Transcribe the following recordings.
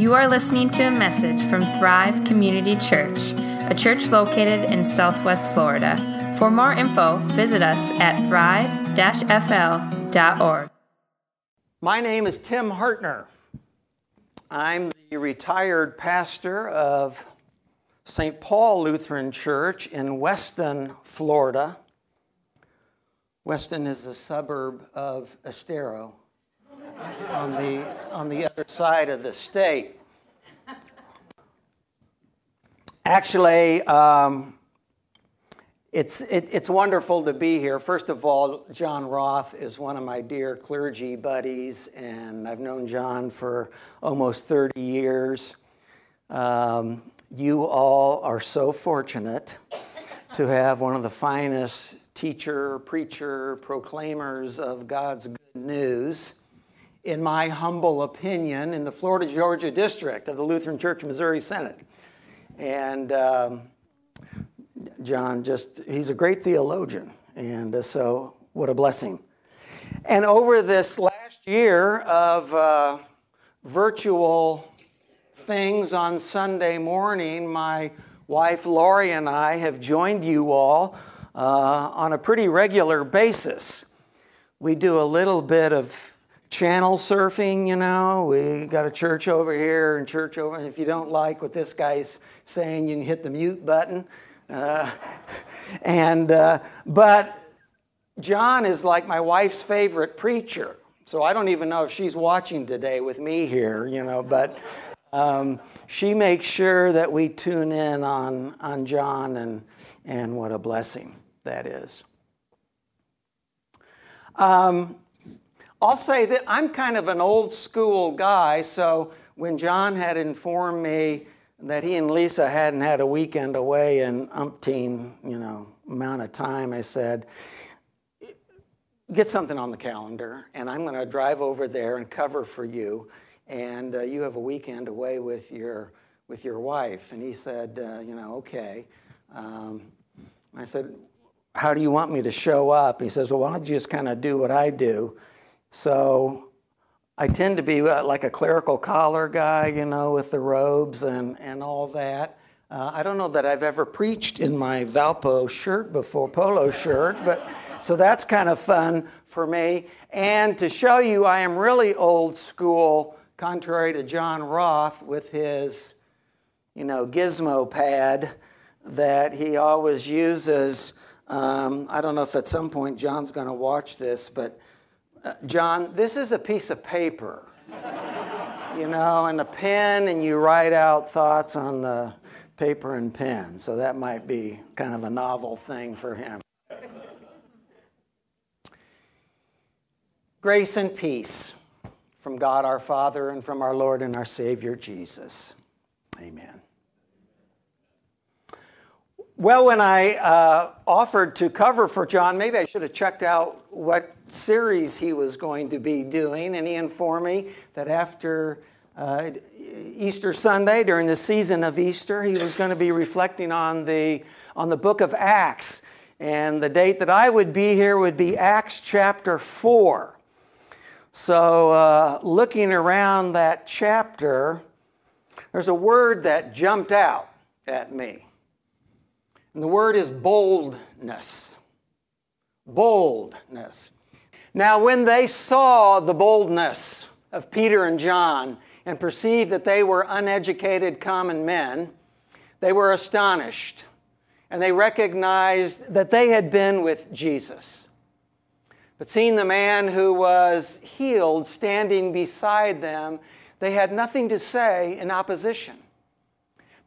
You are listening to a message from Thrive Community Church, a church located in Southwest Florida. For more info, visit us at thrive-fl.org. My name is Tim Hartner. I'm the retired pastor of St. Paul Lutheran Church in Weston, Florida. Weston is a suburb of Estero on the, on the other side of the state. Actually, um, it's, it, it's wonderful to be here. First of all, John Roth is one of my dear clergy buddies, and I've known John for almost 30 years. Um, you all are so fortunate to have one of the finest teacher, preacher, proclaimers of God's good news in my humble opinion, in the Florida Georgia district of the Lutheran Church Missouri Synod. And um, John just, he's a great theologian. And uh, so, what a blessing. And over this last year of uh, virtual things on Sunday morning, my wife Lori and I have joined you all uh, on a pretty regular basis. We do a little bit of channel surfing, you know. We got a church over here and church over. If you don't like what this guy's saying, you can hit the mute button. Uh, and uh, but John is like my wife's favorite preacher, so I don't even know if she's watching today with me here, you know. But um, she makes sure that we tune in on on John, and and what a blessing that is. Um, I'll say that I'm kind of an old school guy, so when John had informed me that he and Lisa hadn't had a weekend away in umpteen, you know, amount of time, I said, get something on the calendar, and I'm going to drive over there and cover for you, and uh, you have a weekend away with your with your wife. And he said, uh, you know, okay. Um, I said, how do you want me to show up? He says, well, why don't you just kind of do what I do? So I tend to be uh, like a clerical collar guy, you know, with the robes and, and all that. Uh, I don't know that I've ever preached in my Valpo shirt before, polo shirt, but so that's kind of fun for me. And to show you, I am really old school, contrary to John Roth with his, you know, gizmo pad that he always uses. Um, I don't know if at some point John's going to watch this, but John, this is a piece of paper, you know, and a pen, and you write out thoughts on the paper and pen. So that might be kind of a novel thing for him. Grace and peace from God our Father and from our Lord and our Savior Jesus. Amen. Well, when I uh, offered to cover for John, maybe I should have checked out what series he was going to be doing, and he informed me that after uh, Easter Sunday, during the season of Easter, he was going to be reflecting on the, on the book of Acts. And the date that I would be here would be Acts chapter 4. So, uh, looking around that chapter, there's a word that jumped out at me. And the word is boldness. Boldness. Now, when they saw the boldness of Peter and John and perceived that they were uneducated common men, they were astonished and they recognized that they had been with Jesus. But seeing the man who was healed standing beside them, they had nothing to say in opposition.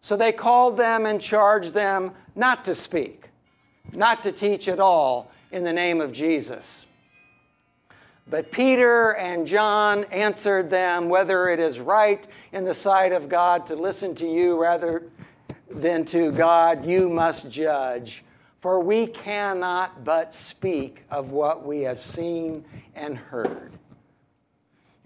So they called them and charged them not to speak, not to teach at all in the name of Jesus. But Peter and John answered them whether it is right in the sight of God to listen to you rather than to God, you must judge. For we cannot but speak of what we have seen and heard.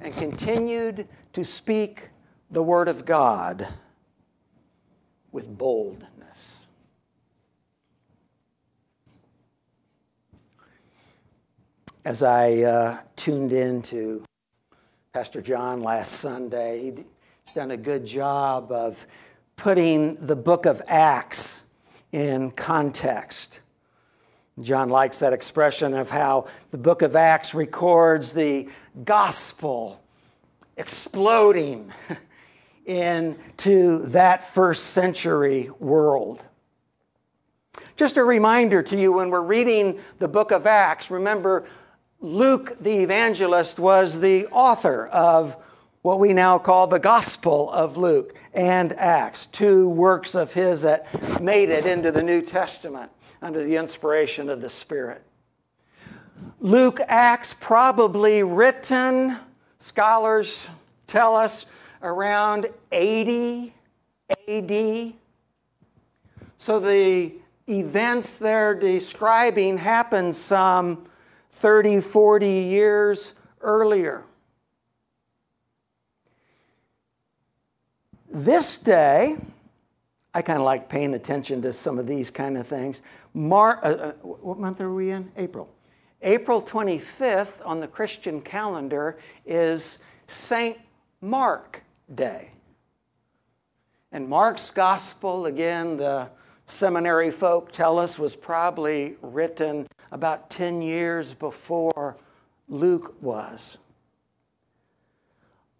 and continued to speak the word of God with boldness. as I uh, tuned in to Pastor John last Sunday, he's done a good job of putting the book of Acts in context. John likes that expression of how the book of Acts records the gospel exploding into that first century world. Just a reminder to you when we're reading the book of Acts, remember Luke the evangelist was the author of what we now call the Gospel of Luke and Acts, two works of his that made it into the New Testament under the inspiration of the Spirit. Luke Acts probably written, scholars tell us, around 80 AD. So the events they're describing happened some 30, 40 years earlier. This day, I kind of like paying attention to some of these kind of things. Mar- uh, uh, what month are we in? April. April 25th on the Christian calendar is St. Mark Day. And Mark's gospel, again, the seminary folk tell us was probably written about 10 years before Luke was.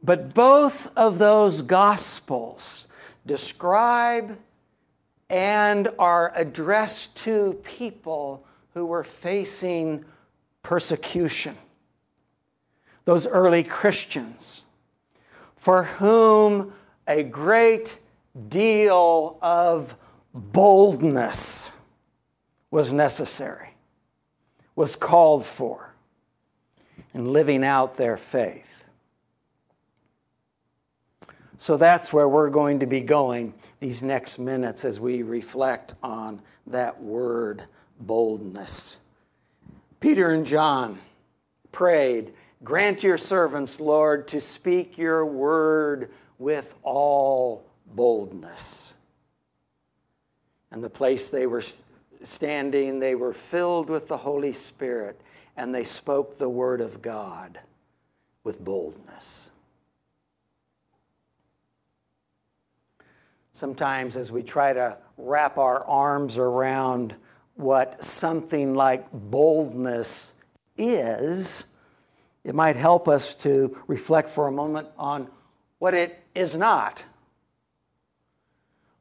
But both of those gospels describe and are addressed to people who were facing persecution. Those early Christians for whom a great deal of boldness was necessary, was called for in living out their faith. So that's where we're going to be going these next minutes as we reflect on that word boldness. Peter and John prayed, Grant your servants, Lord, to speak your word with all boldness and the place they were standing, they were filled with the Holy Spirit, and they spoke the word of God with boldness. Sometimes, as we try to wrap our arms around what something like boldness is, it might help us to reflect for a moment on what it is not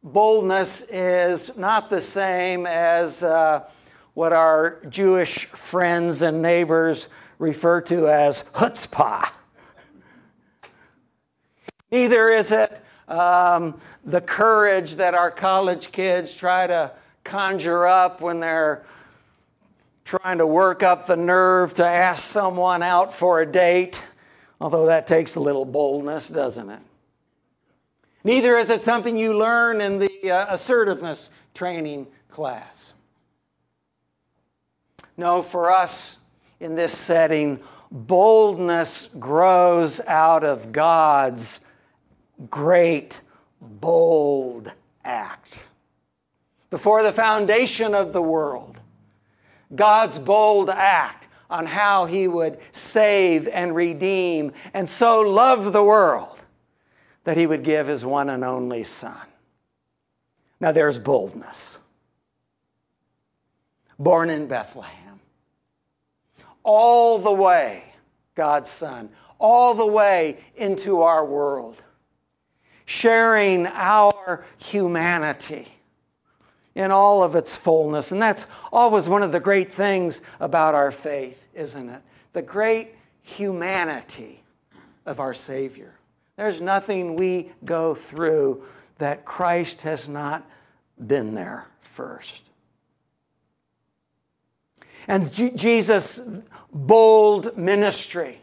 boldness is not the same as uh, what our Jewish friends and neighbors refer to as chutzpah. Neither is it um, the courage that our college kids try to conjure up when they're trying to work up the nerve to ask someone out for a date, although that takes a little boldness, doesn't it? Neither is it something you learn in the uh, assertiveness training class. No, for us in this setting, boldness grows out of God's great, bold act. Before the foundation of the world, God's bold act on how he would save and redeem and so love the world that he would give his one and only son. Now there's boldness. Born in Bethlehem, all the way God's Son, all the way into our world, sharing our humanity in all of its fullness. And that's always one of the great things about our faith, isn't it? The great humanity of our Savior. There's nothing we go through that Christ has not been there first. And Jesus' bold ministry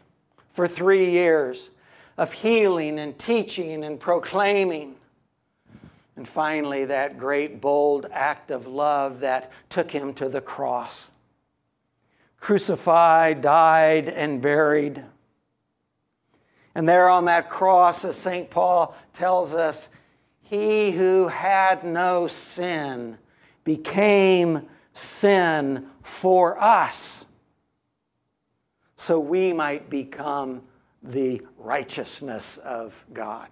for three years of healing and teaching and proclaiming. And finally, that great, bold act of love that took him to the cross. Crucified, died, and buried. And there on that cross, as St. Paul tells us, he who had no sin became sin for us so we might become the righteousness of God.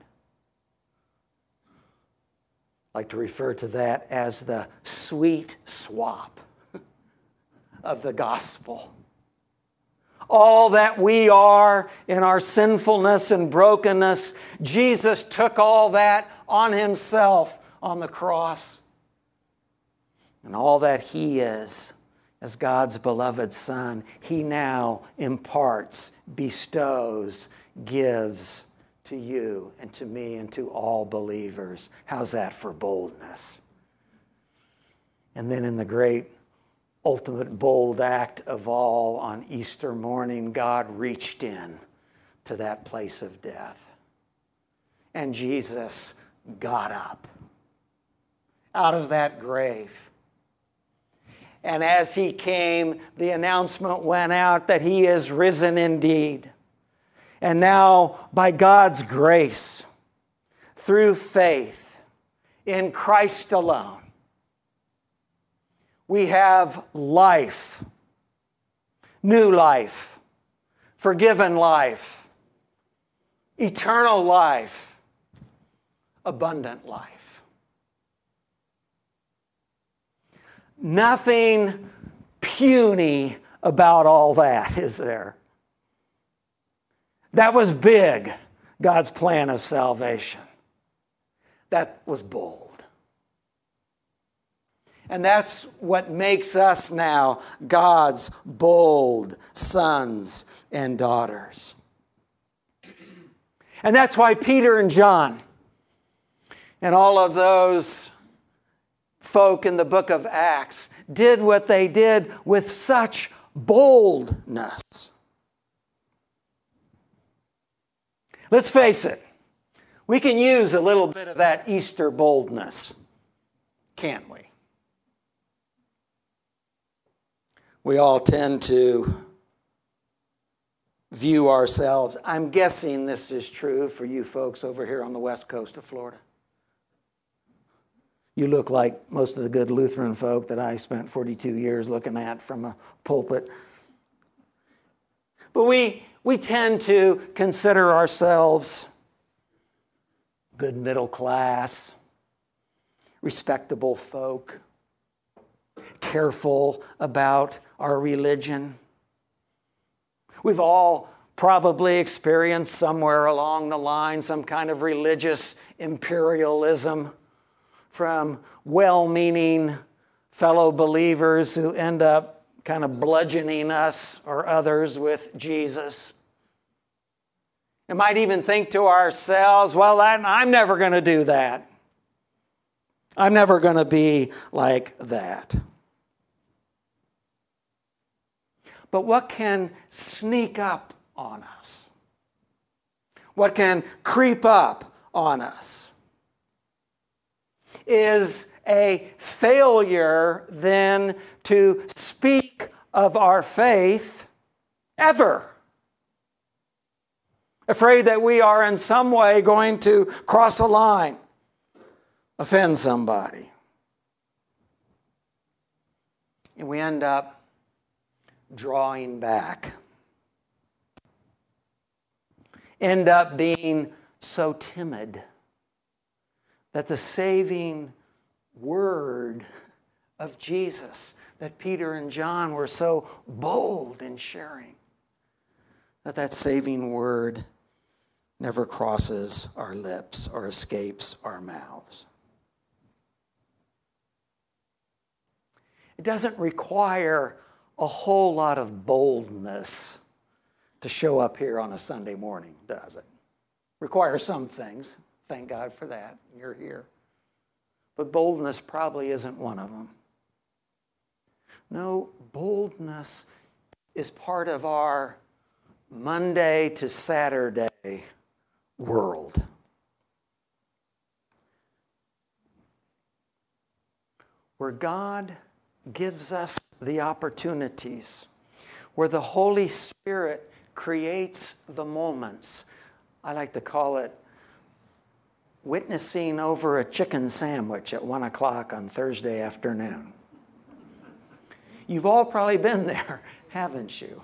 I like to refer to that as the sweet swap of the gospel. All that we are in our sinfulness and brokenness, Jesus took all that on himself on the cross. And all that he is as God's beloved Son, He now imparts, bestows, gives to you and to me and to all believers. How's that for boldness? And then in the great ultimate bold act of all on Easter morning, God reached in to that place of death. And Jesus got up out of that grave and as he came, the announcement went out that he is risen indeed. And now, by God's grace, through faith in Christ alone, we have life, new life, forgiven life, eternal life, abundant life. Nothing puny about all that, is there? That was big, God's plan of salvation. That was bold. And that's what makes us now God's bold sons and daughters. And that's why Peter and John and all of those folk in the book of Acts did what they did with such boldness. Let's face it, we can use a little bit of that Easter boldness, can't we? We all tend to view ourselves. I'm guessing this is true for you folks over here on the west coast of Florida. You look like most of the good Lutheran folk that I spent 42 years looking at from a pulpit. But we, we tend to consider ourselves good middle class, respectable folk, careful about our religion. We've all probably experienced somewhere along the line some kind of religious imperialism from well meaning fellow believers who end up kind of bludgeoning us or others with Jesus. We might even think to ourselves, well, that, I'm never going to do that. I'm never going to be like that. But what can sneak up on us? What can creep up on us? Is a failure then to speak of our faith ever. Afraid that we are in some way going to cross a line, offend somebody. And we end up drawing back, end up being so timid that the saving word of Jesus that Peter and John were so bold in sharing that that saving word never crosses our lips or escapes our mouths. It doesn't require a whole lot of boldness to show up here on a Sunday morning, does it? Requires some things. Thank God for that. You're here. But boldness probably isn't one of them. No, boldness is part of our Monday to Saturday world. Where God gives us the opportunities, where the Holy Spirit creates the moments. I like to call it witnessing over a chicken sandwich at one o'clock on Thursday afternoon. You've all probably been there, haven't you?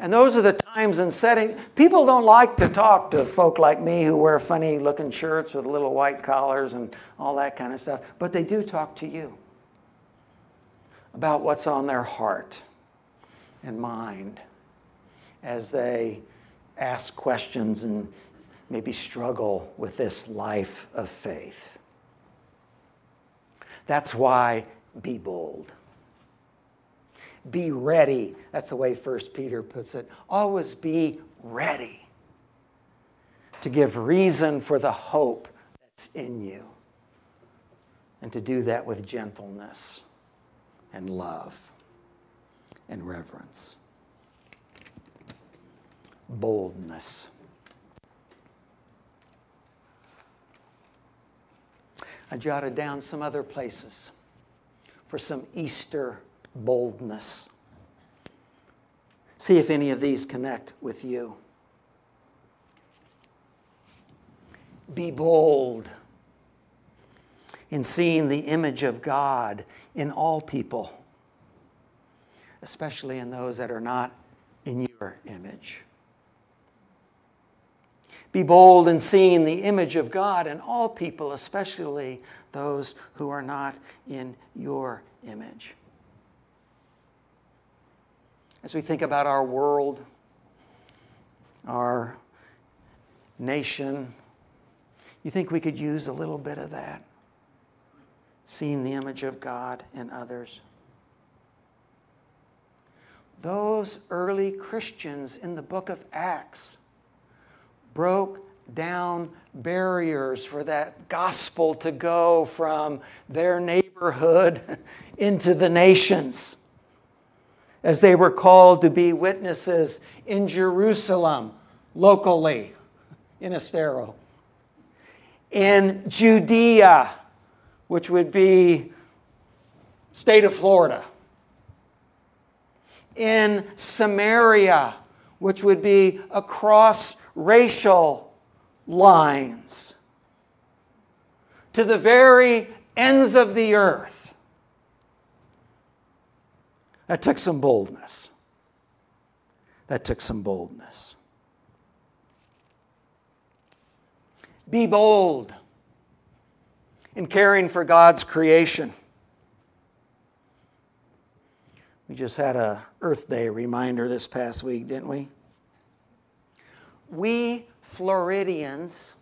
And those are the times and settings. People don't like to talk to folk like me who wear funny looking shirts with little white collars and all that kind of stuff, but they do talk to you about what's on their heart and mind as they ask questions and maybe struggle with this life of faith. That's why be bold. Be ready. That's the way First Peter puts it. Always be ready to give reason for the hope that's in you and to do that with gentleness and love and reverence. Boldness. I jotted down some other places for some Easter boldness. See if any of these connect with you. Be bold in seeing the image of God in all people, especially in those that are not in your image. Be bold in seeing the image of God in all people, especially those who are not in your image. As we think about our world, our nation, you think we could use a little bit of that? Seeing the image of God in others? Those early Christians in the book of Acts broke down barriers for that gospel to go from their neighborhood into the nations as they were called to be witnesses in Jerusalem, locally, in Estero, in Judea, which would be state of Florida, in Samaria, which would be across racial lines, to the very ends of the earth that took some boldness. That took some boldness. Be bold in caring for God's creation. We just had a Earth Day reminder this past week, didn't we? We Floridians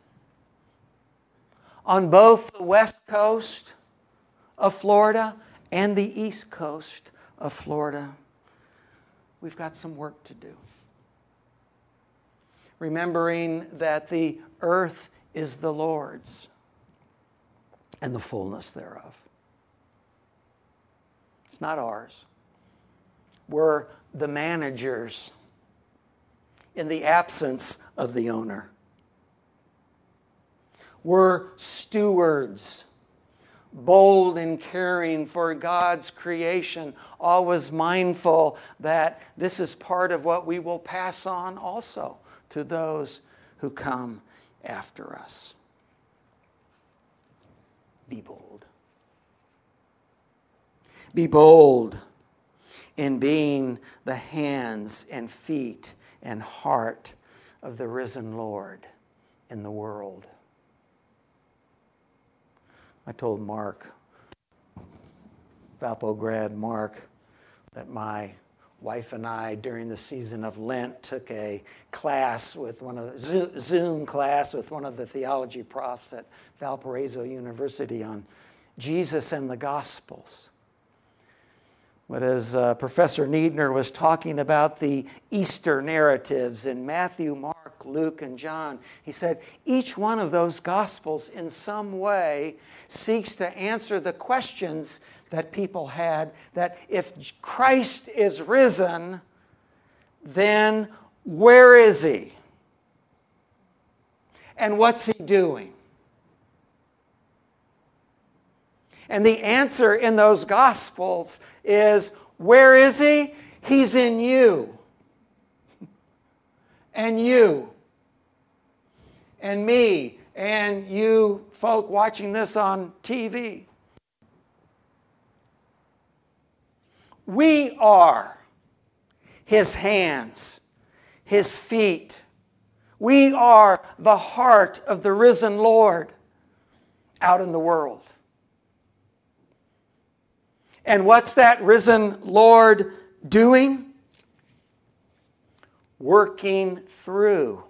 on both the west coast of Florida and the east coast of Florida, we've got some work to do. Remembering that the earth is the Lord's and the fullness thereof. It's not ours. We're the managers in the absence of the owner. We're stewards bold in caring for God's creation, always mindful that this is part of what we will pass on also to those who come after us. Be bold. Be bold in being the hands and feet and heart of the risen Lord in the world. I told Mark, Valpo grad Mark, that my wife and I, during the season of Lent, took a class with one of the Zoom class with one of the theology profs at Valparaiso University on Jesus and the Gospels. But as uh, Professor Niedner was talking about the Easter narratives in Matthew, Mark, Luke, and John, he said each one of those Gospels in some way seeks to answer the questions that people had that if Christ is risen, then where is he? And what's he doing? And the answer in those Gospels is where is he? He's in you. And you. And me. And you folk watching this on TV. We are his hands, his feet. We are the heart of the risen Lord out in the world. And what's that risen Lord doing? Working through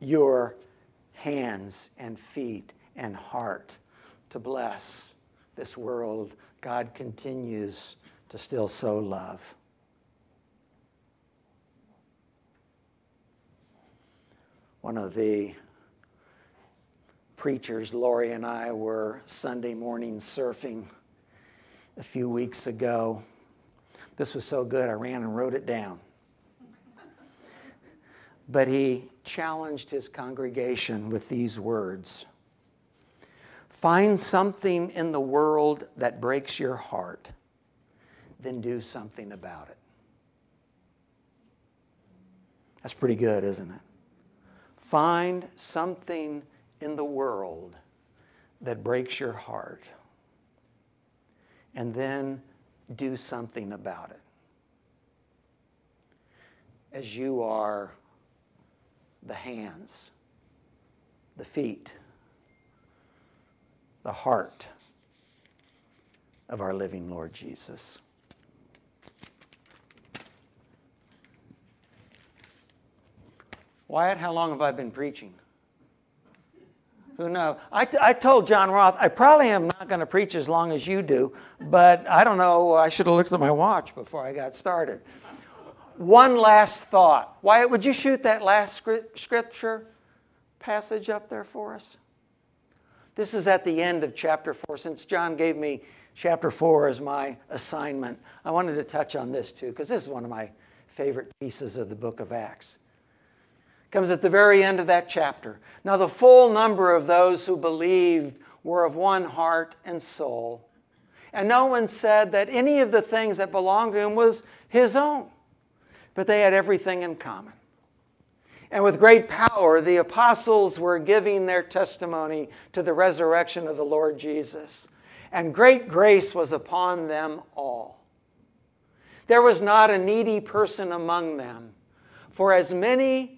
your hands and feet and heart to bless this world God continues to still sow love. One of the preachers, Lori and I, were Sunday morning surfing a few weeks ago. This was so good, I ran and wrote it down. But he challenged his congregation with these words Find something in the world that breaks your heart, then do something about it. That's pretty good, isn't it? Find something in the world that breaks your heart, and then do something about it. As you are the hands, the feet, the heart of our living Lord Jesus. Wyatt, how long have I been preaching? Who knows? I, t- I told John Roth, I probably am not going to preach as long as you do, but I don't know. I should have looked at my watch before I got started. One last thought. Wyatt, would you shoot that last scripture passage up there for us? This is at the end of chapter 4. Since John gave me chapter 4 as my assignment, I wanted to touch on this too, because this is one of my favorite pieces of the book of Acts. Comes at the very end of that chapter. Now, the full number of those who believed were of one heart and soul. And no one said that any of the things that belonged to him was his own, but they had everything in common. And with great power, the apostles were giving their testimony to the resurrection of the Lord Jesus. And great grace was upon them all. There was not a needy person among them, for as many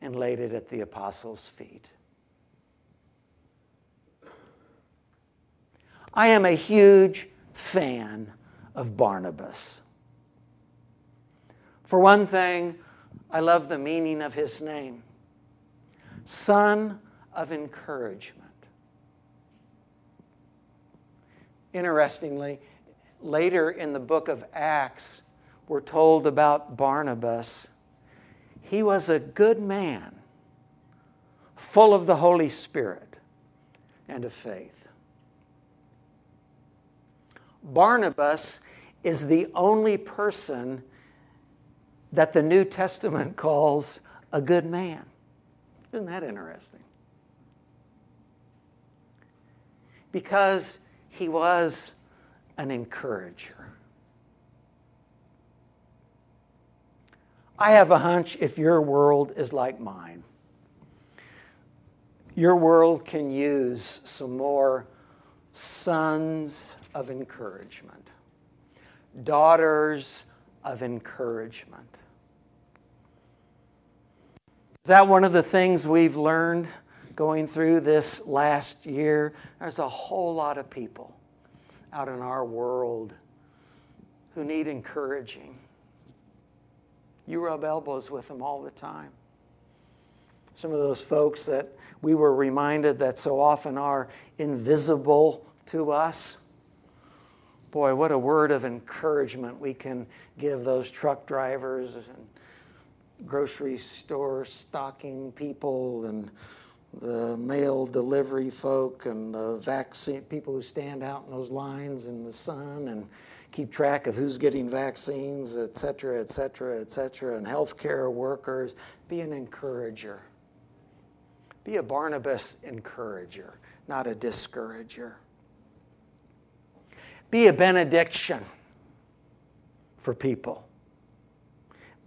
and laid it at the apostles' feet. I am a huge fan of Barnabas. For one thing, I love the meaning of his name Son of Encouragement. Interestingly, later in the book of Acts, we're told about Barnabas. He was a good man, full of the Holy Spirit and of faith. Barnabas is the only person that the New Testament calls a good man. Isn't that interesting? Because he was an encourager. I have a hunch if your world is like mine, your world can use some more sons of encouragement, daughters of encouragement. Is that one of the things we've learned going through this last year? There's a whole lot of people out in our world who need encouraging. You rub elbows with them all the time. Some of those folks that we were reminded that so often are invisible to us. Boy, what a word of encouragement we can give those truck drivers and grocery store stocking people and the mail delivery folk and the vaccine people who stand out in those lines in the sun and keep track of who's getting vaccines, et cetera, et cetera, et cetera, and healthcare workers. Be an encourager. Be a Barnabas encourager, not a discourager. Be a benediction for people.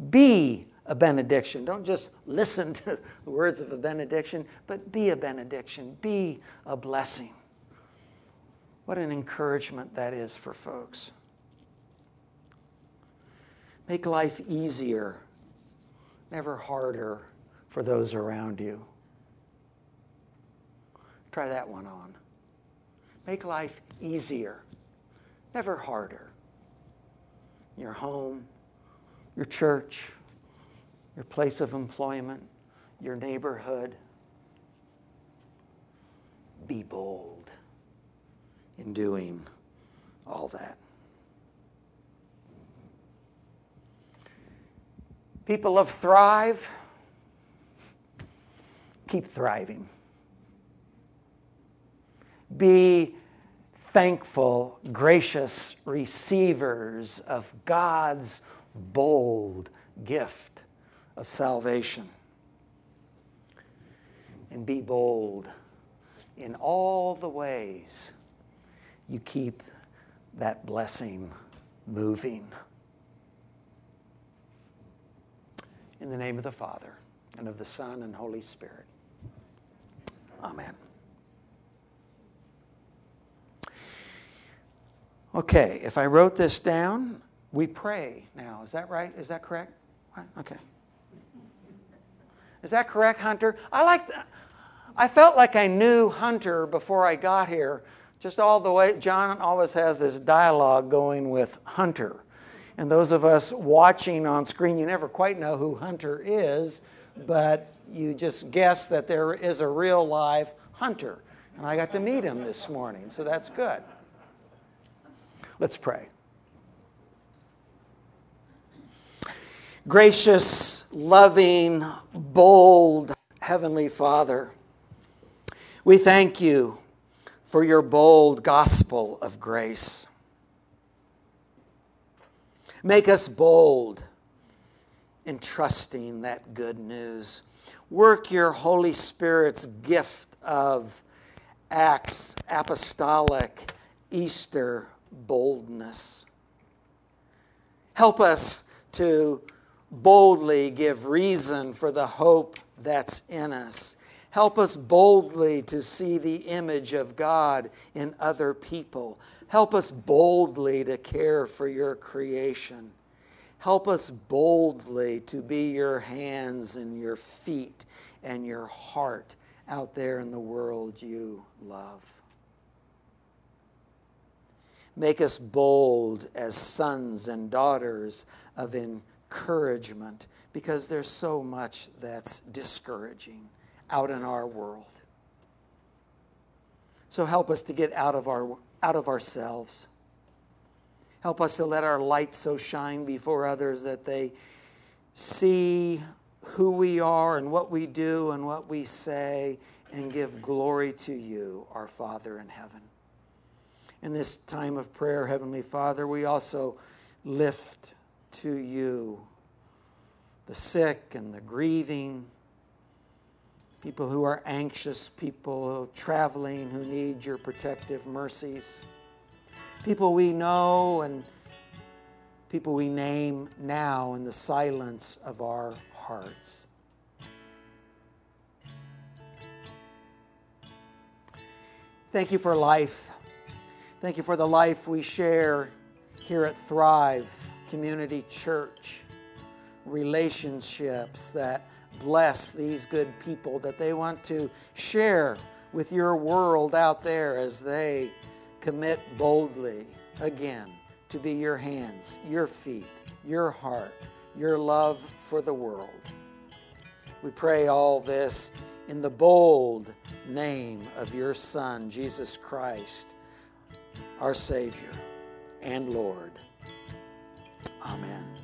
Be a benediction. Don't just listen to the words of a benediction, but be a benediction. Be a blessing. What an encouragement that is for folks. Make life easier, never harder for those around you. Try that one on. Make life easier, never harder. Your home, your church, your place of employment, your neighborhood. Be bold in doing all that. People of Thrive, keep thriving. Be thankful, gracious receivers of God's bold gift of salvation. And be bold in all the ways you keep that blessing moving. In the name of the Father, and of the Son, and Holy Spirit. Amen. Okay, if I wrote this down, we pray now. Is that right? Is that correct? Okay. Is that correct, Hunter? I like. I felt like I knew Hunter before I got here. Just all the way, John always has this dialogue going with Hunter. And those of us watching on screen, you never quite know who Hunter is, but you just guess that there is a real live Hunter. And I got to meet him this morning, so that's good. Let's pray. Gracious, loving, bold Heavenly Father, we thank you for your bold gospel of grace. Make us bold in trusting that good news. Work your Holy Spirit's gift of Acts, apostolic, Easter boldness. Help us to boldly give reason for the hope that's in us. Help us boldly to see the image of God in other people. Help us boldly to care for your creation. Help us boldly to be your hands and your feet and your heart out there in the world you love. Make us bold as sons and daughters of encouragement because there's so much that's discouraging out in our world. So help us to get out of our out of ourselves. Help us to let our light so shine before others that they see who we are and what we do and what we say and give glory to you, our Father in heaven. In this time of prayer, Heavenly Father, we also lift to you the sick and the grieving, people who are anxious, people traveling who need your protective mercies, people we know and people we name now in the silence of our hearts. Thank you for life. Thank you for the life we share here at Thrive Community Church. Relationships that bless these good people that they want to share with your world out there as they commit boldly again to be your hands, your feet, your heart, your love for the world. We pray all this in the bold name of your Son, Jesus Christ, our Savior and Lord. Amen.